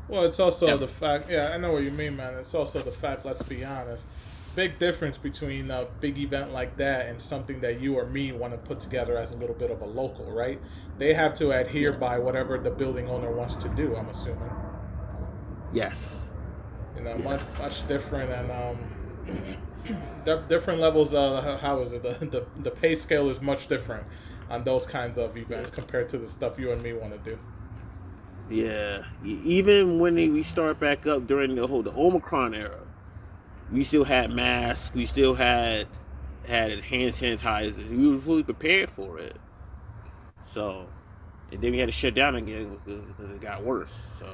Well, it's also
Yeah.
the fact. Yeah, I know what you mean, man. It's also the fact. Let's be honest. Big difference between a big event like that and something that you or me want to put together as a little bit of a local, right? They have to adhere by whatever the building owner wants to do. I'm assuming.
Yes.
You know, much much different and um, different levels. Of, how- how is it? The, the the pay scale is much different on those kinds of events compared to the stuff you and me want to do.
Yeah. Even when they, we start back up during the whole the Omicron era, we still had masks. We still had had hand sanitizers. We were fully prepared for it. So, and then we had to shut down again because, because it got worse. So,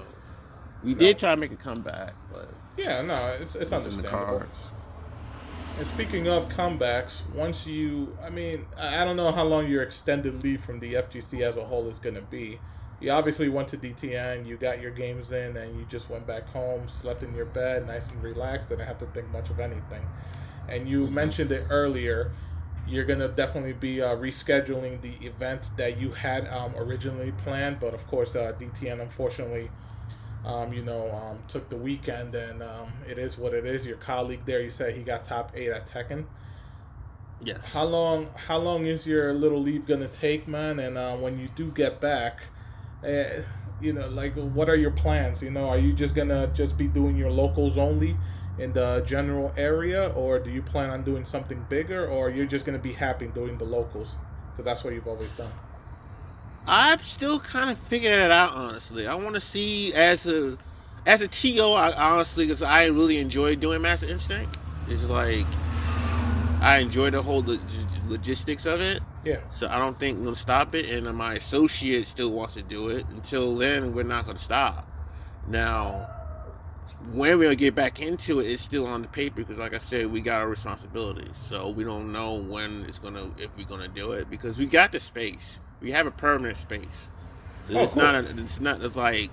we did try to make a comeback, but
Yeah, no, it's it's understandable. And speaking of comebacks, once you, I mean, I I don't know how long your extended leave from the FGC as a whole is going to be. You obviously went to DTN, you got your games in, and you just went back home, slept in your bed, nice and relaxed, didn't have to think much of anything. And you mentioned it earlier, you're going to definitely be uh, rescheduling the event that you had um, originally planned, but of course, uh, DTN unfortunately um, you know, um, took the weekend, and um, it is what it is. Your colleague there, you said he got top eight at Tekken.
yes.
How long? How long is your little leave gonna take, man? And uh, when you do get back, uh, you know, like, what are your plans? You know, are you just gonna just be doing your locals only in the general area, or do you plan on doing something bigger, or you're just gonna be happy doing the locals because that's what you've always done?
I'm still kind of figuring it out, honestly. I want to see as a as a TO, I, honestly, because I really enjoy doing Master Instinct. It's like I enjoy the whole log- logistics of it.
Yeah.
So I don't think we'll stop it, and my associate still wants to do it. Until then, we're not going to stop. Now, when we'll get back into it, it's still on the paper because, like I said, we got our responsibilities. So we don't know when it's gonna, if we're gonna do it, because we got the space. We have a permanent space. So
Oh,
it's
cool.
not, a, it's not it's like,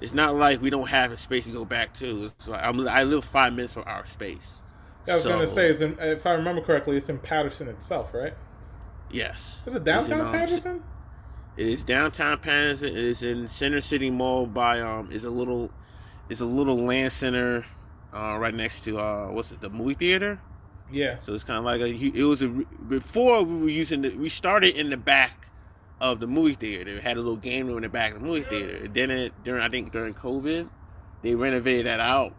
it's not like we don't have a space to go back to. It's like I'm, I live five minutes from our space.
I was gonna say, is in, if I remember correctly, it's in Paterson itself, right?
Yes.
Is it
It's in,
downtown
um,
Paterson?
It is downtown Paterson. It is in Center City Mall by um. Is a little, it's a little land center, uh, right next to uh, what's it? The movie theater.
Yeah.
So it's kind of like a. It was a before we were using the. We started in the back of the movie theater. It had a little game room in the back of the movie theater. Then it during I think during COVID, they renovated that out.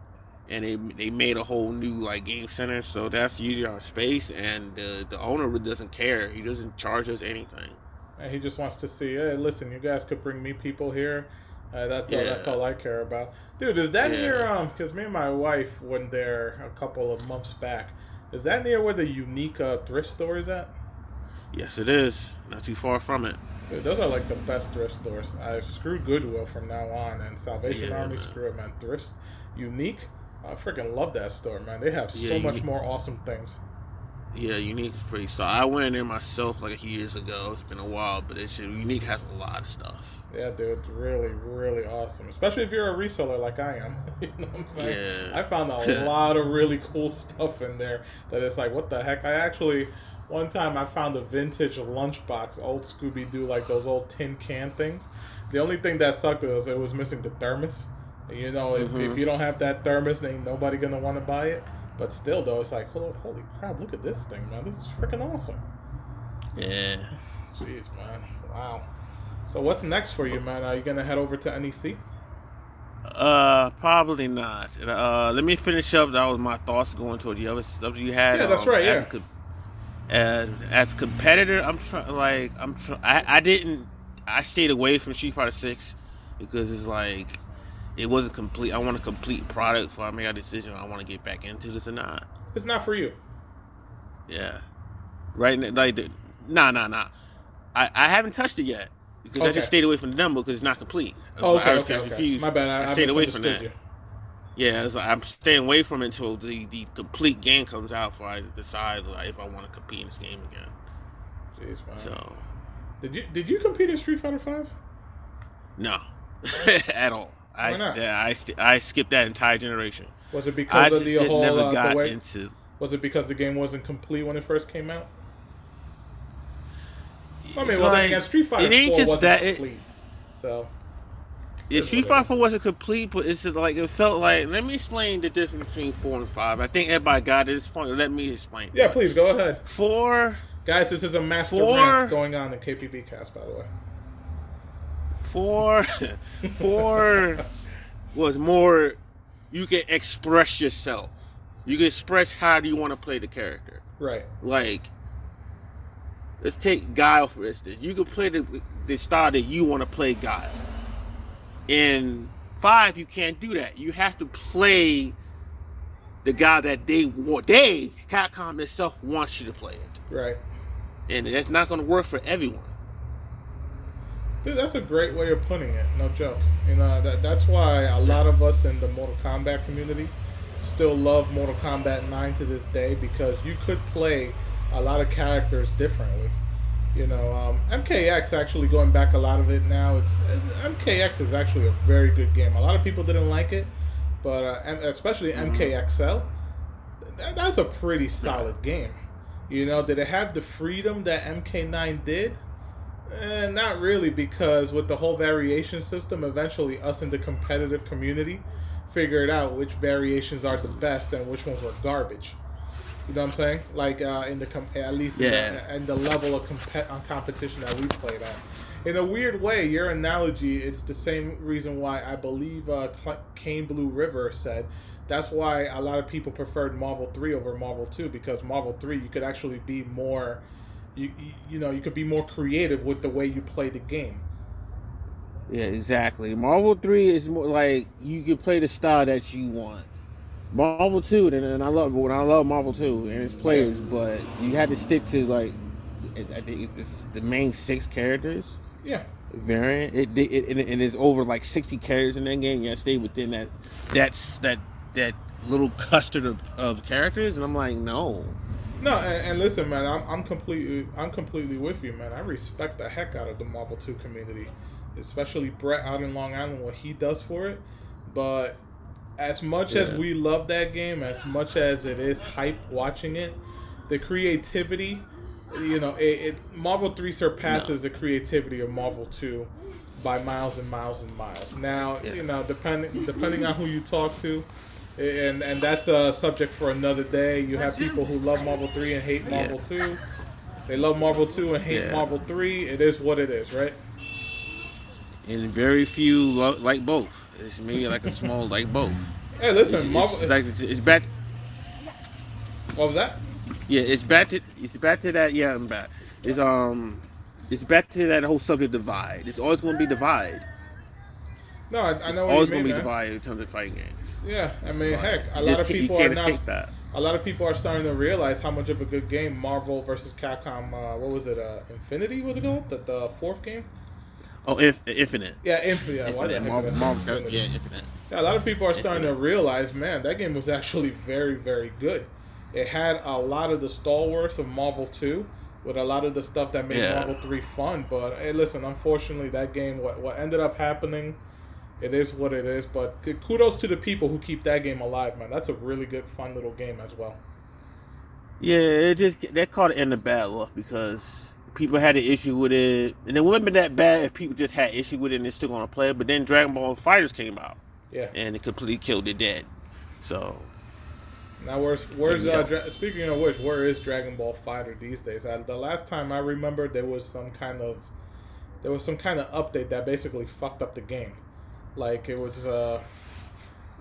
And they, they made a whole new like game center, so that's usually our space. And the the owner really doesn't care; he doesn't charge us anything.
And he just wants to see, hey, listen, you guys could bring me people here. Uh, that's all. That's all I care about, dude. Is that
Yeah.
near? Um, because me and my wife went there a couple of months back. Is that near where the unique uh, thrift store is at?
Yes, it is. Not too far from it.
Dude, those are like the best thrift stores. I screw Goodwill from now on, and Salvation
Yeah,
Army
man.
screw it, man. Thrifts, unique. I freaking love that store, man. They have so
Yeah,
much more awesome things.
Yeah, Unique is pretty solid. I went in there myself like a few years ago. It's been a while, but it's Unique has a lot of stuff.
Yeah, dude, it's really, really awesome. Especially if you're a reseller like I am. you know what I'm saying?
Yeah.
I found a lot of really cool stuff in there that it's like, what the heck? I actually, one time I found a vintage lunchbox, old Scooby Doo, like those old tin can things. The only thing that sucked was it was missing the thermos. You know, if, if you don't have that thermos, then ain't nobody gonna want to buy it. But still, though, it's like, holy, holy crap! Look at this thing, man. This is freaking awesome.
Yeah.
Jeez, man. Wow. So what's next for you, man? Are you gonna head over to NEC?
Uh, probably not. Uh, let me finish up. That was my thoughts going toward the other stuff you had.
Yeah, that's
Um,
right,
As
yeah.
a, co- and as competitor, I'm trying. Like, I'm trying. I, I didn't. I stayed away from Street Fighter Six because it's like it wasn't complete. I want a complete product before I make a decision. I want to get back into this or not.
It's not for you.
Yeah. Right. Like, the, nah, nah, nah. I, I haven't touched it yet because I just stayed away from the demo because it's not complete.
Oh, okay,
I
okay,
was
okay.
confused.
My bad. I, I
stayed away from that.
misunderstood
Yeah, it's like I'm staying away from it until the, the complete game comes out before I decide like, if I want to compete in this game again.
Jeez, man.
So,
Did you did you compete in Street Fighter Five?
no, at all. I yeah, I st- I skipped that entire generation.
Was it
I
because of
just
the whole
never
uh,
got
way?
into.
Was it because the game wasn't complete when it first came out? I mean, well,
like-
Street Fighter
it ain't
4
just
wasn't
that, it-
complete. so
Yeah, Street Fighter 4 wasn't complete, but it's like it felt like. Let me explain the difference between four and five. I think everybody got it. This point. Let me explain.
yeah, please go ahead,
Four,
guys. This is a master
Four-
rant going on in KPB cast, by the way.
Four, four was more. You can express yourself. You can express how do you want to play the character.
Right.
Like, let's take Guile for instance. You can play the the style that you want to play Guile. In five, you can't do that. You have to play the guy that they want. They Capcom itself wants you to play it,
Right.
and that's not going to work for everyone.
Dude, that's a great way of putting it. No joke. You know that that's why a lot of us in the Mortal Kombat community still love Mortal Kombat 9 to this day because you could play a lot of characters differently. You know, um, MKX actually going back a lot of it now. It's MKX is actually a very good game. A lot of people didn't like it, but uh, especially MKXL, that, that's a pretty solid game. You know, did it have the freedom that MK9 did? Eh, not really, because with the whole variation system, eventually us in the competitive community figured out which variations are the best and which ones were garbage. You know what I'm saying? Like uh, in the com- at least in, the, in the level of comp- on competition that we played at. In a weird way, your analogy it's the same reason why I believe uh, Cl- Kane Blueriver said that's why a lot of people preferred Marvel 3 over Marvel 2 because Marvel 3 you could actually be more you, you you know you could be more creative with the way you play the game.
Yeah, exactly. Marvel Three is more like you can play the style that you want. Marvel Two, and, and I love when I love Marvel Two and its players, but you had to stick to like I think it's just the main six characters
Yeah.
variant. It, it, it and it's over like sixty characters in that game. You gotta stay within that that's that that little custard of, of characters, and I'm like, no.
No, and, and listen, man, I'm, I'm completely I'm completely with you, man. I respect the heck out of the Marvel Two community, especially Brett out in Long Island what he does for it. But as much as we love that game, as much as it is hype watching it, the creativity, you know, it, it Marvel Three surpasses the creativity of Marvel Two by miles and miles and miles. Now,
Yeah.
you know, depending depending on who you talk to, and and that's a subject for another day. You have people who love Marvel Three and hate Marvel Two. They love Marvel Two and hate
Yeah.
Marvel Three. It is what it is, right?
And very few lo- like both. It's maybe like a small like both.
Hey, listen,
it's
Marvel.
like it's, it's back.
what was that?
Yeah, it's back to it's back to that. Yeah, I'm back. It's um, it's back to that whole subject divide. It's always going to be divide.
No, I, I know
It's
Always
going to be
man.
divided in terms of fighting games.
Yeah, I mean,
Like,
heck, a lot
just
of
can't- you
people are
can't
now.
escape that.
A lot of people are starting to realize how much of a good game Marvel versus Capcom. Uh, what was it? Uh, Infinity was it called? The, the fourth game?
Oh, inf- infinite.
Yeah, Infinity. Yeah, why the
Infinite.
heck
Marvel,
did I say
Marvel,
Infinity?
yeah, infinite.
Yeah, a lot of people are
It's
starting to realize, man, that game was actually very, very good. It had a lot of the stalwarts of Marvel 2 with a lot of the stuff that made
Yeah.
Marvel 3 fun. But hey, listen, unfortunately, that game, what, what ended up happening, it is what it is. But kudos to the people who keep that game alive, man. That's a really good, fun little game as well.
Yeah, it just that caught it in the bad luck because people had an issue with it, and it wouldn't been that bad if people just had issue with it and they're still gonna play it. But then Dragon Ball FighterZ came out
Yeah.
and it completely killed it dead. So
Now, where's where's uh, Dra- speaking of which, where is Dragon Ball Fighter these days? Uh, the last time I remember, there was some kind of there was some kind of update that basically fucked up the game. Like it was, uh,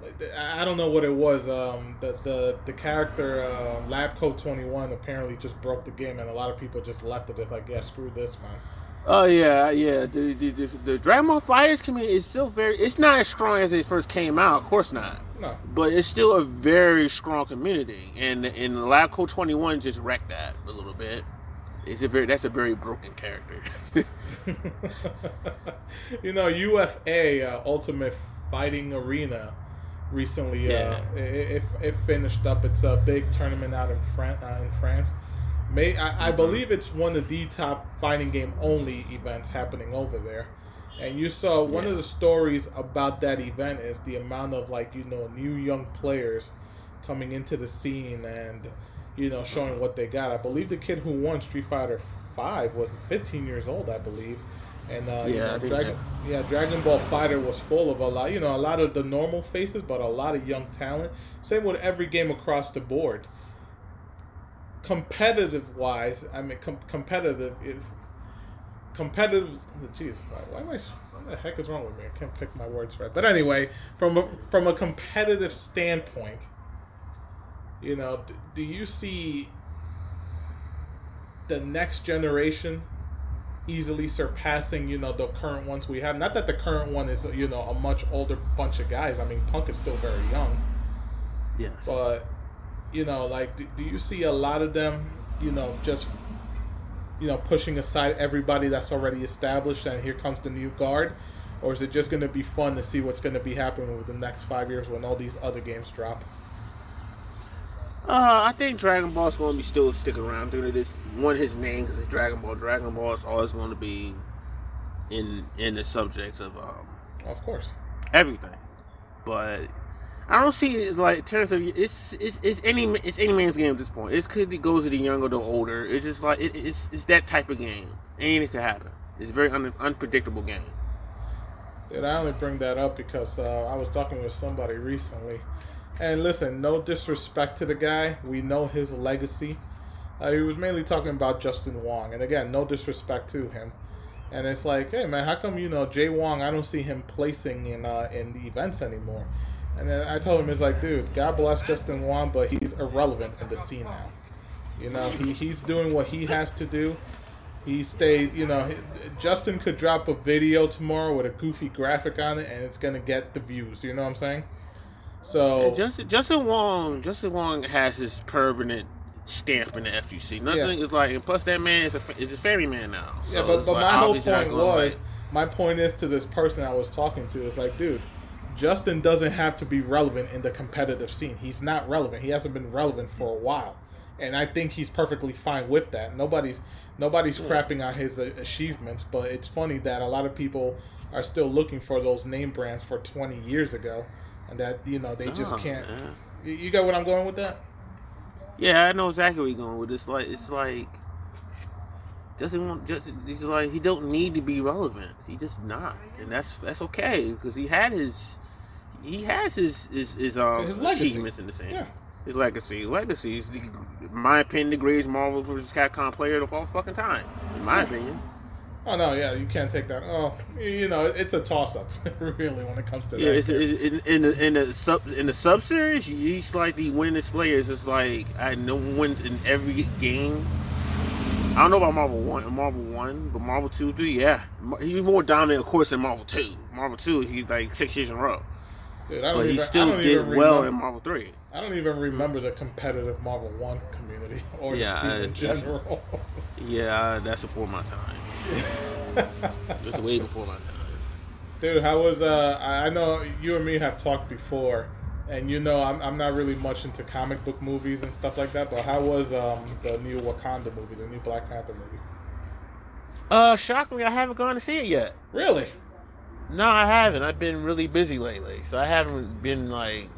like, I don't know what it was. Um, the the the character uh, Lab Coat Twenty One apparently just broke the game, and a lot of people just left it. It's like, yeah, screw this, man.
Oh yeah, yeah. The the, the, the Dragon Ball FighterZ community is still very. It's not as strong as it first came out, of course not.
No,
But it's still a very strong community, and and Lab Coat Twenty One just wrecked that a little bit. It's a very that's a very broken character.
you know, UFA uh, Ultimate Fighting Arena recently uh,
Yeah.
it, it, it finished up. It's a big tournament out in France. Uh, in France, May I, I believe it's one of the top fighting game only events happening over there. And you saw one
Yeah.
of the stories about that event is the amount of like you know new young players coming into the scene and you know showing what they got. I believe the kid who won Street Fighter Five was 15 years old, I believe. And uh, you
Yeah,
know,
I think
Dragon, yeah, Dragon Ball Fighter was full of a lot, you know, a lot of the normal faces, but a lot of young talent. Same with every game across the board. Competitive wise, I mean, com- competitive is competitive. Jeez, why, why am I? What the heck is wrong with me? I can't pick my words right. But anyway, from a, from a competitive standpoint, you know, do you see the next generation easily surpassing you know the current ones we have? Not that the current one is you know a much older bunch of guys. I mean, Punk is still very young,
yes.
but you know, like, do, do you see a lot of them? You know, just you know, pushing aside everybody that's already established, and here comes the new guard, or is it just going to be fun to see what's going to be happening with the next five years when all these other games drop?
Uh, I think Dragon Ball's going to be still stick around due to this one his name because it's Dragon Ball. Dragon Ball is always going to be in in the subjects of um,
Of course.
everything, but I don't see it like in terms of it's it's, it's any it's any man's game at this point. It could go to the younger, the older. It's just like it, it's it's that type of game. Anything could happen. It's a very un, unpredictable game.
Dude, I only bring that up because uh, I was talking with somebody recently. And listen, no disrespect to the guy. We know his legacy. Uh, he was mainly talking about Justin Wong. And again, no disrespect to him. And it's like, hey, man, how come, you know, Jay Wong, I don't see him placing in, uh, in the events anymore? And then I told him, it's like, dude, God bless Justin Wong, but he's irrelevant in the scene now. You know, he, he's doing what he has to do. He stayed, you know, Justin could drop a video tomorrow with a goofy graphic on it and it's to get the views. You know what I'm saying? So
Justin Justin Wong Justin Wong has his permanent stamp in the FGC. Nothing
Yeah.
is like, and plus that man is a is a family man now. So
yeah, but, but
like,
my whole point
away.
was, my point is to this person I was talking to is like, dude, Justin doesn't have to be relevant in the competitive scene. He's not relevant. He hasn't been relevant for a while, and I think he's perfectly fine with that. Nobody's nobody's crapping on his uh, achievements, but it's funny that a lot of people are still looking for those name brands for 20 years ago, and that you know they just
Oh,
can't.
man.
You, got what I'm going with that?
Yeah, I know exactly where you're going with this. Like, it's like doesn't want just he's like he don't need to be relevant. He just not, and that's that's okay because he had his he has his his, his um
His
achievements in the same.
Yeah.
His legacy, legacy is, the, in my opinion, the greatest Marvel vs. Capcom player of all fucking time. In my opinion,
Oh no, yeah, you can't take that. Oh, you know, it's a toss up, really, when it comes to
yeah.
that.
In, in the in the sub in the sub series, he's like the winningest players. It's like I know wins in every game. I don't know about Marvel One, Marvel One, but Marvel Two, Three, yeah, he's more dominant, of course, in Marvel Two. Marvel Two, he's like six years in a row,
Dude, I don't
but he
even, I
still
don't
did
even
well
remember-
in Marvel Three.
I don't even remember the competitive Marvel One community or
Yeah,
the scene
I-
in
that's-
general.
Yeah, that's before my time. that's way before my time.
Dude, how was uh? I I know you and me have talked before, and you know I'm, I'm not really much into comic book movies and stuff like that. But how was um the new Wakanda movie, the new Black Panther movie?
Uh, shockingly, I haven't gone to see it yet.
Really?
No, I haven't. I've been really busy lately, so I haven't been like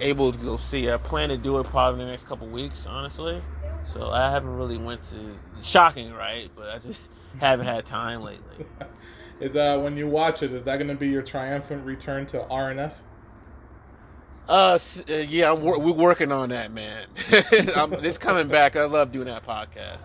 able to go see. I plan to do it probably in the next couple weeks, honestly. So I haven't really went to. Shocking, right? But I just haven't had time lately.
Is uh when you watch it, is that gonna be your triumphant return to RNS?
Uh, uh, yeah, I'm wor- we're working on that, man. I'm, it's coming back. I love doing that podcast.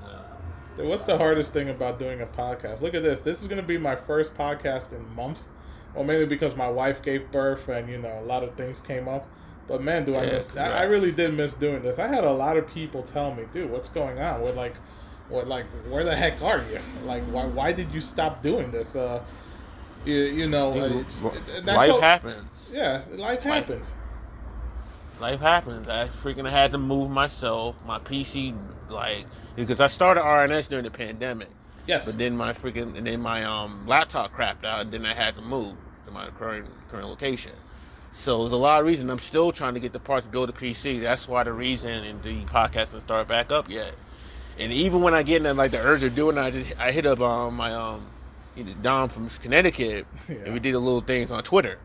What's the hardest thing about doing a podcast? Look at this. This is going to be my first podcast in months. Well, mainly because my wife gave birth and, you know, a lot of things came up. But man, do I miss. I, I really did miss doing this. I had a lot of people tell me, dude, what's going on? What, like, what, like, where the heck are you? Like, why, why did you stop doing this? Uh, you, you know, it's, that's
Life
how-
happens.
Yeah, life happens.
life happens. I freaking had to move myself, my PC, like because I started RNS during the pandemic,
Yes.
but then my freaking and then my um laptop crapped out, and then I had to move to my current current location. So there's a lot of reason. I'm still trying to get the parts to build a PC. That's why the reason and the podcast didn't start back up yet. And even when I get in like the urge of doing it, I just I hit up um my um Dom from Connecticut,
Yeah.
and we did a little things on Twitter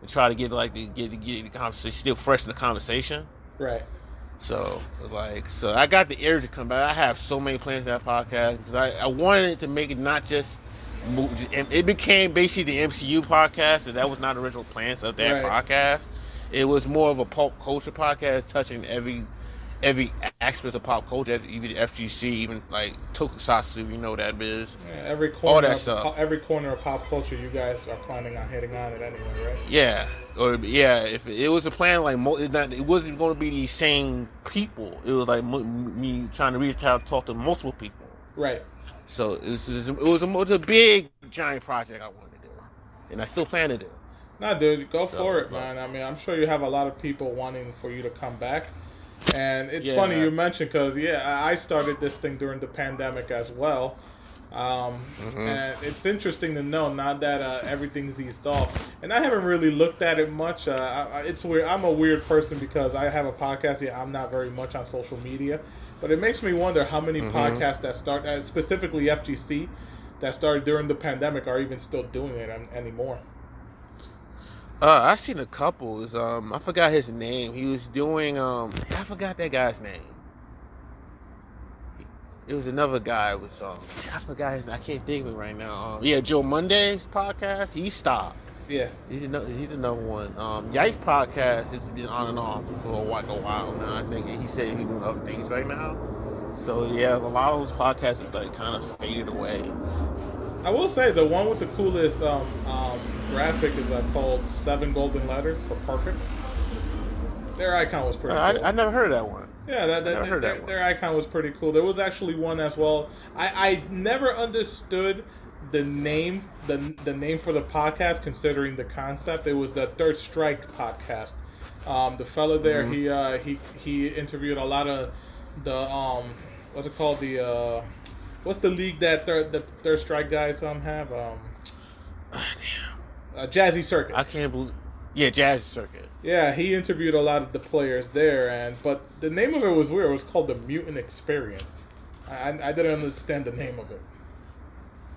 and try to get like the get get the conversation still fresh in the conversation.
Right.
So like so I got the urge to come back. I have so many plans for that podcast because I, I wanted to make it not just and it became basically the MCU podcast, and that was not original plans of that
Right.
podcast. It was more of a pulp culture podcast touching every every aspect of pop culture, even the FGC, even like Tokusatsu, you know what that is.
Yeah, every corner, all
that
of,
stuff.
every corner of pop culture, you guys are planning on hitting on it anyway, right?
Yeah, or yeah, if it was a plan like mo- not, it wasn't going to be these same people. It was like mo- me trying to reach out, talk to multiple people.
Right.
So it was, it was, a, it was a big giant project I wanted to do, and I still plan to do.
Nah, dude, go for
it's
it,
like-
man. I mean, I'm sure you have a lot of people wanting for you to come back. And it's
Yeah.
funny you mentioned because yeah, I started this thing during the pandemic as well. Um,
Mm-hmm.
And it's interesting to know now that uh, everything's eased off, and I haven't really looked at it much. Uh, I, I- it's weird. I'm a weird person because I have a podcast. Yeah, I'm not very much on social media, but it makes me wonder how many
Mm-hmm.
podcasts that start, uh, specifically FGC, that started during the pandemic, are even still doing it anymore.
Uh, I seen a couple. Um, I forgot his name. He was doing um, I forgot that guy's name. It was another guy. Was um, I forgot his. Name. I can't think of it right now. Um, yeah, Joe Monday's podcast. He stopped.
Yeah.
He's another, he's another one. Um, Yike's podcast has been on and off for a while, a while now. I think he said he's doing other things right now. So yeah, a lot of those podcasts is like kind of faded away.
I will say the one with the coolest um, um, graphic is uh, called Seven Golden Letters for Perfect. Their icon was pretty
I,
cool.
I I never heard of that one.
yeah, that, that,
never heard
their,
that one.
their icon was pretty cool. There was actually one as well. I, I never understood the name the the name for the podcast, considering the concept, it was the Third Strike podcast. Um, the fellow there, he uh, he he interviewed a lot of the um, what's it called the uh, what's the league that third the Third Strike guys um have um, uh, Jazzy Circuit.
I can't believe. Yeah, Jazz Circuit.
Yeah, he interviewed a lot of the players there, and but the name of it was weird. It was called the Mutant Experience. I, I didn't understand the name of it.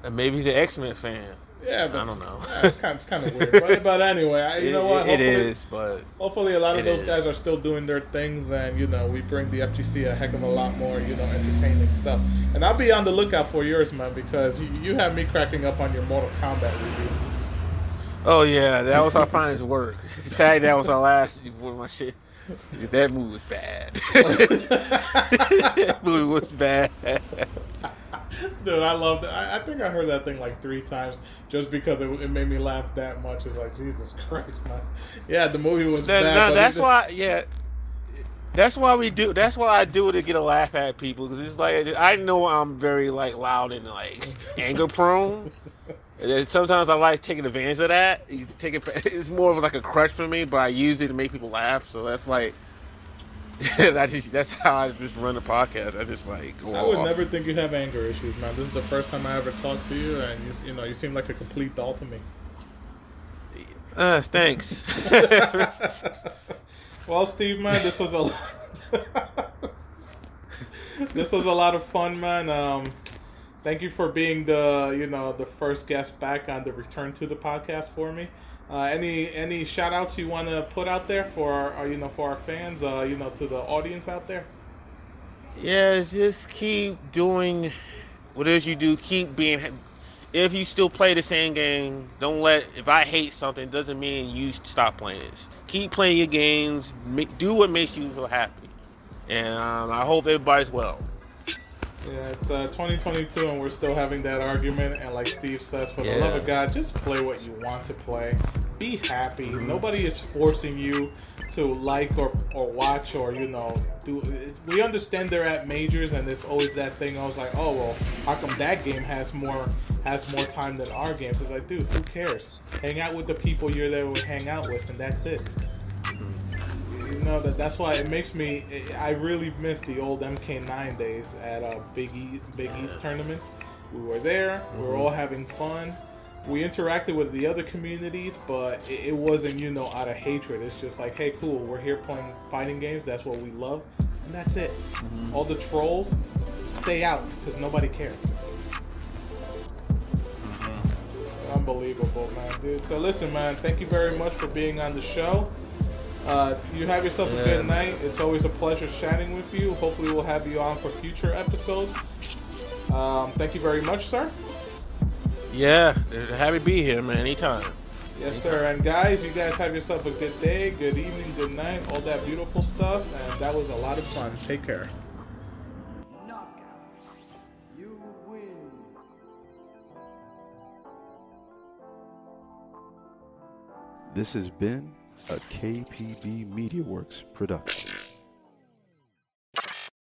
And maybe he's an X Men fan.
Yeah, but
I don't know.
it's kind, it's kind of weird. But, but anyway, I, you know what?
It- it
Hopefully-
is, but
Hopefully, a lot of those
is.
guys are still doing their things, and you know, we bring the FGC a heck of a lot more, you know, entertaining stuff. And I'll be on the lookout for yours, man, because you, you have me cracking up on your Mortal Kombat review.
Oh yeah, that was our finest work. Sad that was our last one of my shit. Because that movie was bad. that movie was bad.
Dude, I loved it. I, I think I heard that thing like three times just because it, it made me laugh that much. It's like Jesus Christ, man. Yeah, the movie was
That-
bad.
no, that's why, yeah. That's why we do. That's why I do it to get a laugh at people because it's like I know I'm very like loud and like anger prone. And then sometimes I like taking advantage of that. You take it, it's more of like a crush for me, but I use it to make people laugh. So that's like, just that's how I just run the podcast. I just like go
I would
off.
never think you have anger issues, man. This is the first time I ever talked to you, and you, you know, you seem like a complete doll to me.
Uh, thanks.
Well, Steve, man, this was a lot. this was a lot of fun, man. Um, thank you for being the you know the first guest back on the return to the podcast for me. Uh, any any shout outs you want to put out there for our, uh, you know for our fans, uh, you know to the audience out there?
Yeah, just keep doing what it is you do. Keep being. If you still play the same game, don't let. If I hate something, doesn't mean you stop playing it. Keep playing your games. Make, do what makes you feel happy, and um, I hope everybody's well.
Yeah, it's uh, 2022 and we're still having that argument. And like Steve says, for the
Yeah.
love of God, just play what you want to play. Be happy. Nobody is forcing you to like or, or watch or you know do. We understand they're at majors and there's always that thing. I was like, oh well, how come that game has more has more time than our games? It's like, dude, who cares? Hang out with the people you're there to hang out with, and that's it. Know that that's why it makes me. I really miss the old MK9 days at uh, Big E, Big East tournaments. We were there. We were mm-hmm. all having fun. We interacted with the other communities, but it, it wasn't you know out of hatred. It's just like, hey, cool. We're here playing fighting games. That's what we love, and that's it. Mm-hmm. All the trolls, stay out because nobody cares. Mm-hmm. Unbelievable, man, dude. So listen, man. Thank you very much for being on the show. Uh, you have yourself a good night. It's always a pleasure chatting with you. Hopefully, we'll have you on for future episodes. Um, thank you very much, sir.
Yeah, happy to be here, man. Anytime.
Yes, sir. And guys, you guys have yourself a good day, good evening, good night, all that beautiful stuff. And that was a lot of fun. Take care.
Knockout. You win.
This has been a KPB MediaWorks production.